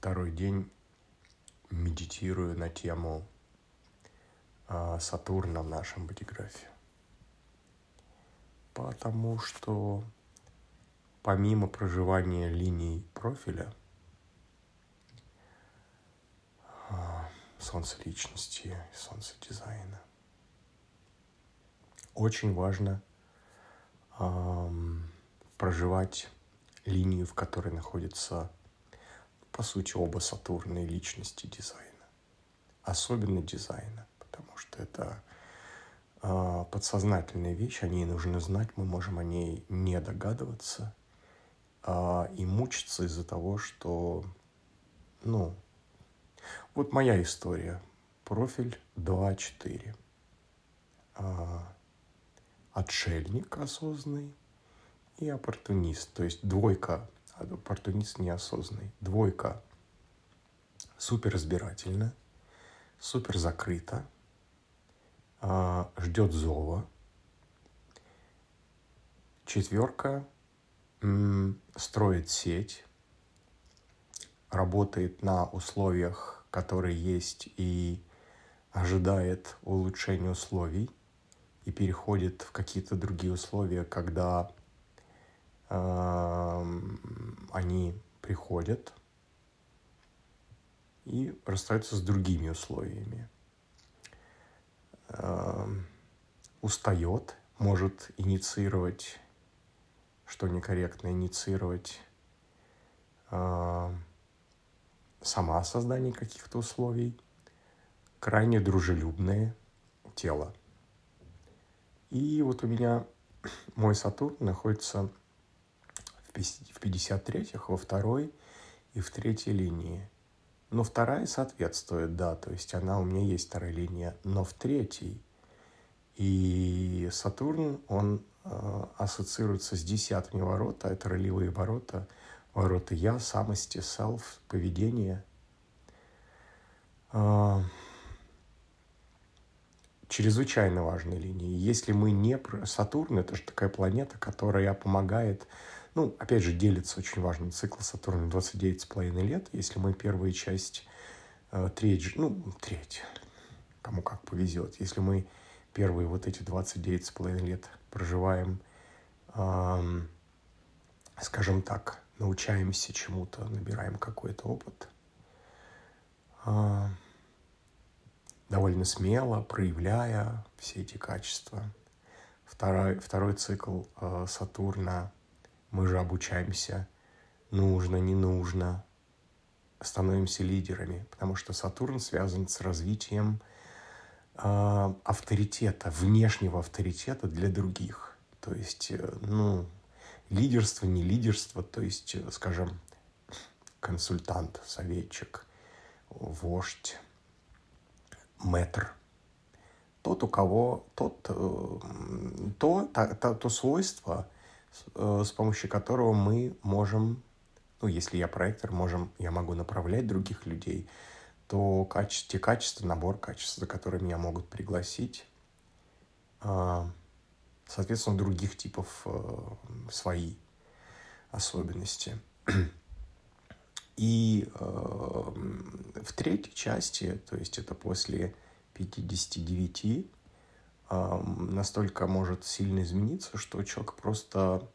второй день медитирую на тему а, Сатурна в нашем бодиграфе. Потому что помимо проживания линий профиля, а, солнце личности, солнце дизайна, очень важно проживать линию, в которой находится, по сути, оба Сатурна и личности дизайна. Особенно дизайна, потому что это э, подсознательная вещь, о ней нужно знать, мы можем о ней не догадываться э, и мучиться из-за того, что, ну, вот моя история. Профиль 2.4. Э, отшельник осознанный, и оппортунист, то есть двойка, оппортунист неосознанный, двойка. Супер разбирательно, супер закрыто, а, ждет зова, четверка. Строит сеть, работает на условиях, которые есть, и ожидает улучшения условий, и переходит в какие-то другие условия, когда они приходят и расстаются с другими условиями. Устает, может инициировать, что некорректно инициировать сама создание каких-то условий, крайне дружелюбное тело. И вот у меня мой Сатурн находится в 53-х, во второй и в третьей линии. Но вторая соответствует, да, то есть она у меня есть вторая линия, но в третьей. И Сатурн, он э, ассоциируется с десятыми ворота, это ролевые ворота, ворота я, самости, self, поведение. Э, чрезвычайно важные линии. Если мы не... Сатурн — это же такая планета, которая помогает ну, опять же, делится очень важный цикл Сатурна 29,5 лет. Если мы первая часть, э, треть, ну, треть, кому как повезет. Если мы первые вот эти 29,5 лет проживаем, эм, скажем так, научаемся чему-то, набираем какой-то опыт, э, довольно смело, проявляя все эти качества. Второй, второй цикл э, Сатурна мы же обучаемся нужно, не нужно, становимся лидерами, потому что Сатурн связан с развитием э, авторитета, внешнего авторитета для других. То есть, э, ну, лидерство, не лидерство, то есть, э, скажем, консультант, советчик, вождь, метр. Тот, у кого, тот, э, то, то, то, то свойство – Э, с помощью которого мы можем, ну, если я проектор, можем, я могу направлять других людей, то качество, те качества, набор качеств, за которыми меня могут пригласить, а, соответственно, других типов э, свои особенности. И э, в третьей части, то есть это после 59, настолько может сильно измениться, что человек просто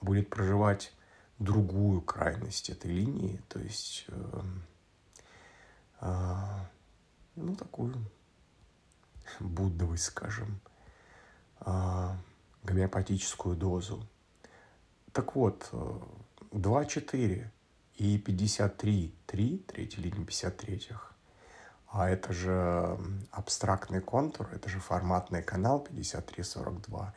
будет проживать другую крайность этой линии, то есть, эм, а, ну, такую буддовость, скажем, а, гомеопатическую дозу. Так вот, 2-4 э, и 53-3, третья линия 53-х, а это же абстрактный контур, это же форматный канал 5342.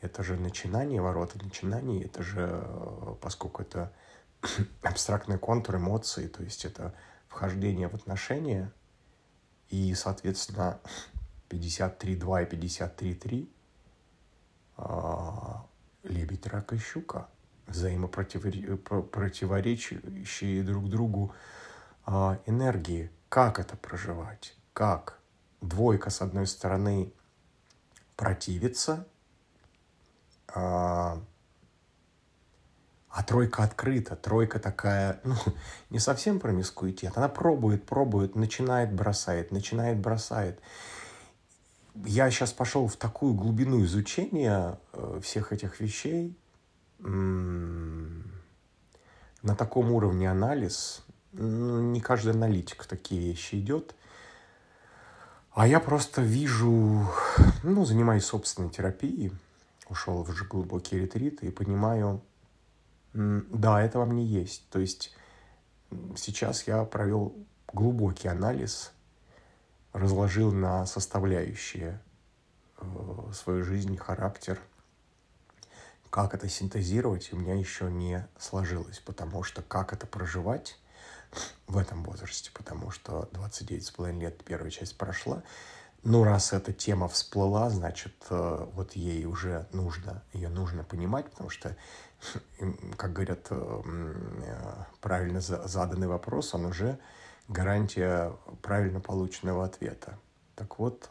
Это же начинание, ворота начинаний, это же, э, поскольку это абстрактный контур эмоций, то есть это вхождение в отношения, и, соответственно, 53.2 и 53.3 а, лебедь, рак и щука, взаимопротиворечащие друг другу а, энергии – как это проживать? Как? Двойка, с одной стороны, противится, а, А тройка открыта, тройка такая, ну, не совсем промискуитет. Она пробует, пробует, начинает, бросает, начинает, бросает. Я сейчас пошел в такую глубину изучения э, всех этих вещей, на таком уровне анализ, ну, не каждый аналитик в такие вещи идет. А я просто вижу, ну, занимаюсь собственной терапией, ушел в глубокий ретрит и понимаю, да, это во мне есть. То есть сейчас я провел глубокий анализ, разложил на составляющие э, свою жизнь, характер. Как это синтезировать, у меня еще не сложилось, потому что как это проживать в этом возрасте, потому что 29,5 лет первая часть прошла, ну, раз эта тема всплыла, значит, э, вот ей уже нужно, ее нужно понимать, потому что, как говорят, э, э, правильно заданный вопрос, он уже гарантия правильно полученного ответа. Так вот,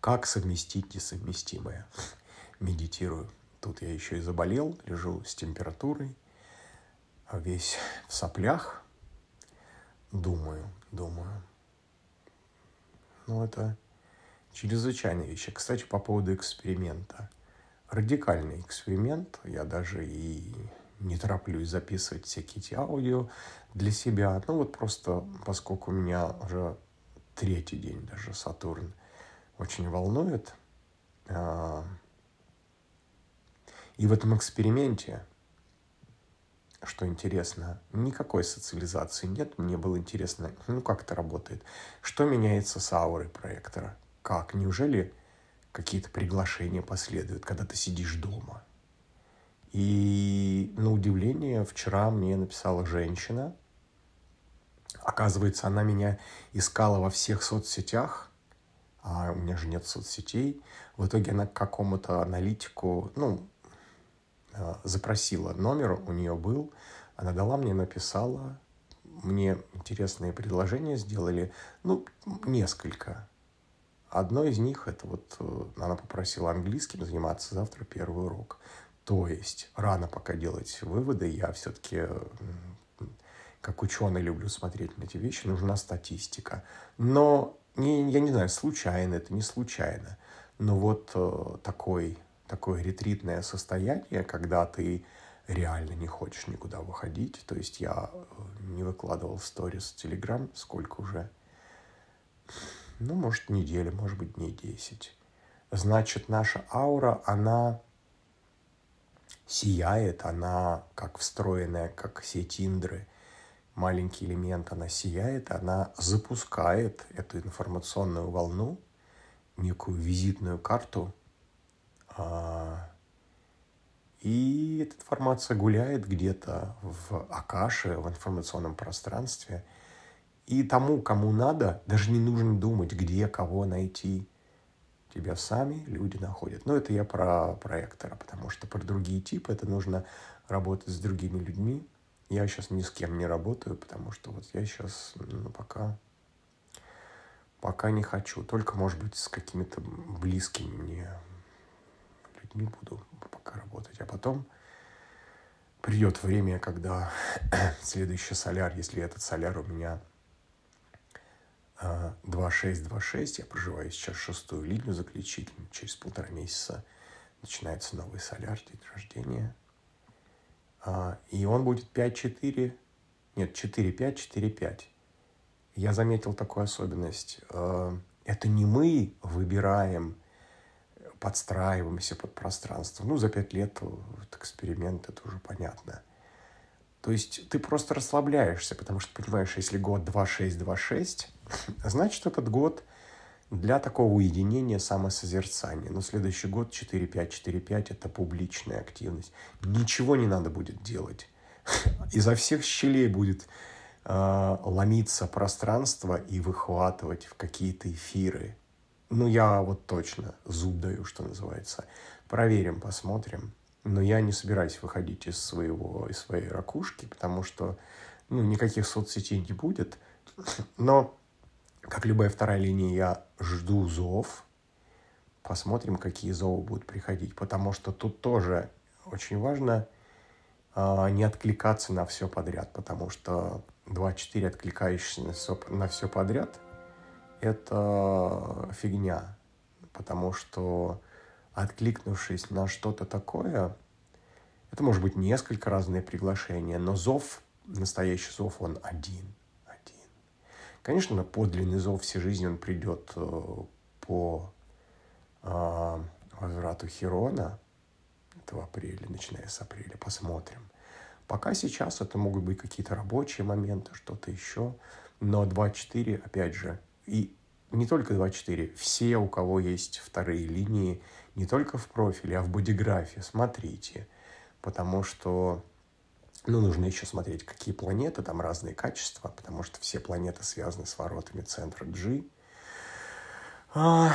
как совместить несовместимое? Медитирую. Тут я еще и заболел, лежу с температурой, весь в соплях, думаю, думаю, ну, это чрезвычайная вещь. Кстати, по поводу эксперимента. Радикальный эксперимент. Я даже и не тороплюсь записывать всякие эти аудио для себя. Ну, вот просто, поскольку меня уже третий день даже Сатурн очень волнует. А, и в этом эксперименте что интересно, никакой социализации нет. Мне было интересно, ну как это работает. Что меняется с аурой проектора? Как? Неужели какие-то приглашения последуют, когда ты сидишь дома? И на удивление вчера мне написала женщина. Оказывается, она меня искала во всех соцсетях, а у меня же нет соцсетей. В итоге она к какому-то аналитику, ну, запросила номер, у нее был, она дала мне, написала, мне интересные предложения сделали, ну, несколько. Одно из них, это вот э, она попросила английским заниматься завтра первый урок. То есть рано пока делать выводы, я все-таки как ученый люблю смотреть на эти вещи, нужна статистика. Но не, я не знаю, случайно это, не случайно. Но вот э, такой такое ретритное состояние, когда ты реально не хочешь никуда выходить. То есть я э, не выкладывал в сторис в Телеграм, сколько уже, ну, может, неделя, может быть, дней 10. Значит, наша аура, она сияет, она как встроенная, как сеть Индры, маленький элемент, она сияет, она запускает эту информационную волну, некую визитную карту – и эта информация гуляет где-то в Акаше, в информационном пространстве. И тому, кому надо, даже не нужно думать, где кого найти. Тебя сами люди находят. Но это я про проектора, потому что про другие типы это нужно работать с другими людьми. Я сейчас ни с кем не работаю, потому что вот я сейчас ну, пока, пока не хочу. Только, может быть, с какими-то близкими мне не буду пока работать. А потом придет время, когда следующий соляр, если этот соляр у меня 2626, а, я проживаю сейчас шестую линию заключительную, через полтора месяца начинается новый соляр, день рождения. А, и он будет 5-4, нет, 4-5, 4-5. Я заметил такую особенность. А, это не мы выбираем подстраиваемся под пространство. Ну, за пять лет вот, эксперимент, это уже понятно. То есть ты просто расслабляешься, потому что понимаешь, если год 2-6-2-6, значит, этот год для такого уединения, самосозерцания. Но следующий год 4-5-4-5 – это публичная активность. Ничего не надо будет делать. Изо всех щелей будет э, ломиться пространство и выхватывать в какие-то эфиры – ну, я вот точно зуб даю, что называется. Проверим, посмотрим. Но я не собираюсь выходить из своего, из своей ракушки, потому что, ну, никаких соцсетей не будет. Но, как любая вторая линия, я жду зов. Посмотрим, какие зовы будут приходить. Потому что тут тоже очень важно а, не откликаться на все подряд, потому что 2-4 откликающиеся на все подряд – это фигня, потому что откликнувшись на что-то такое, это может быть несколько разные приглашения, но зов, настоящий зов, он один. один. Конечно, на подлинный зов всей жизни он придет э, по э, возврату Херона, это в апреле, начиная с апреля, посмотрим. Пока сейчас это могут быть какие-то рабочие моменты, что-то еще, но 2.4, опять же, и не только 2.4, все, у кого есть вторые линии, не только в профиле, а в бодиграфе, смотрите, потому что ну, нужно еще смотреть, какие планеты, там разные качества, потому что все планеты связаны с воротами центра G. А,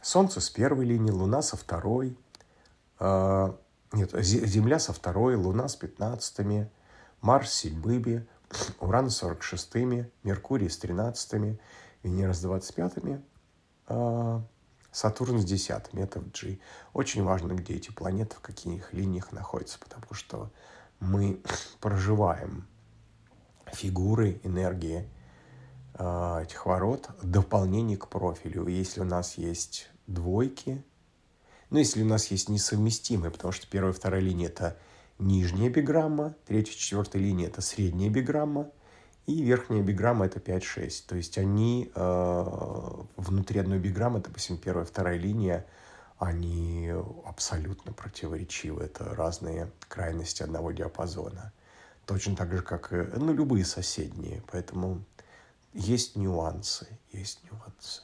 Солнце с первой линии, Луна со второй. А, нет, Земля со второй, Луна с пятнадцатыми, Марс с седьмыми, Уран с сорок шестыми, Меркурий с тринадцатыми, Венера с двадцать пятыми, а, Сатурн с десятыми, это в G. Очень важно, где эти планеты, в каких линиях находятся, потому что мы проживаем фигуры, энергии э, этих ворот, дополнение к профилю. Если у нас есть двойки. Ну, если у нас есть несовместимые, потому что первая и вторая линия – это нижняя биграмма, третья, четвертая линия – это средняя биграмма, и верхняя биграмма – это 5-6. То есть они э, внутри одной биграммы, допустим, первая вторая линия, они абсолютно противоречивы. Это разные крайности одного диапазона. Точно так же, как и ну, любые соседние. Поэтому есть нюансы, есть нюансы.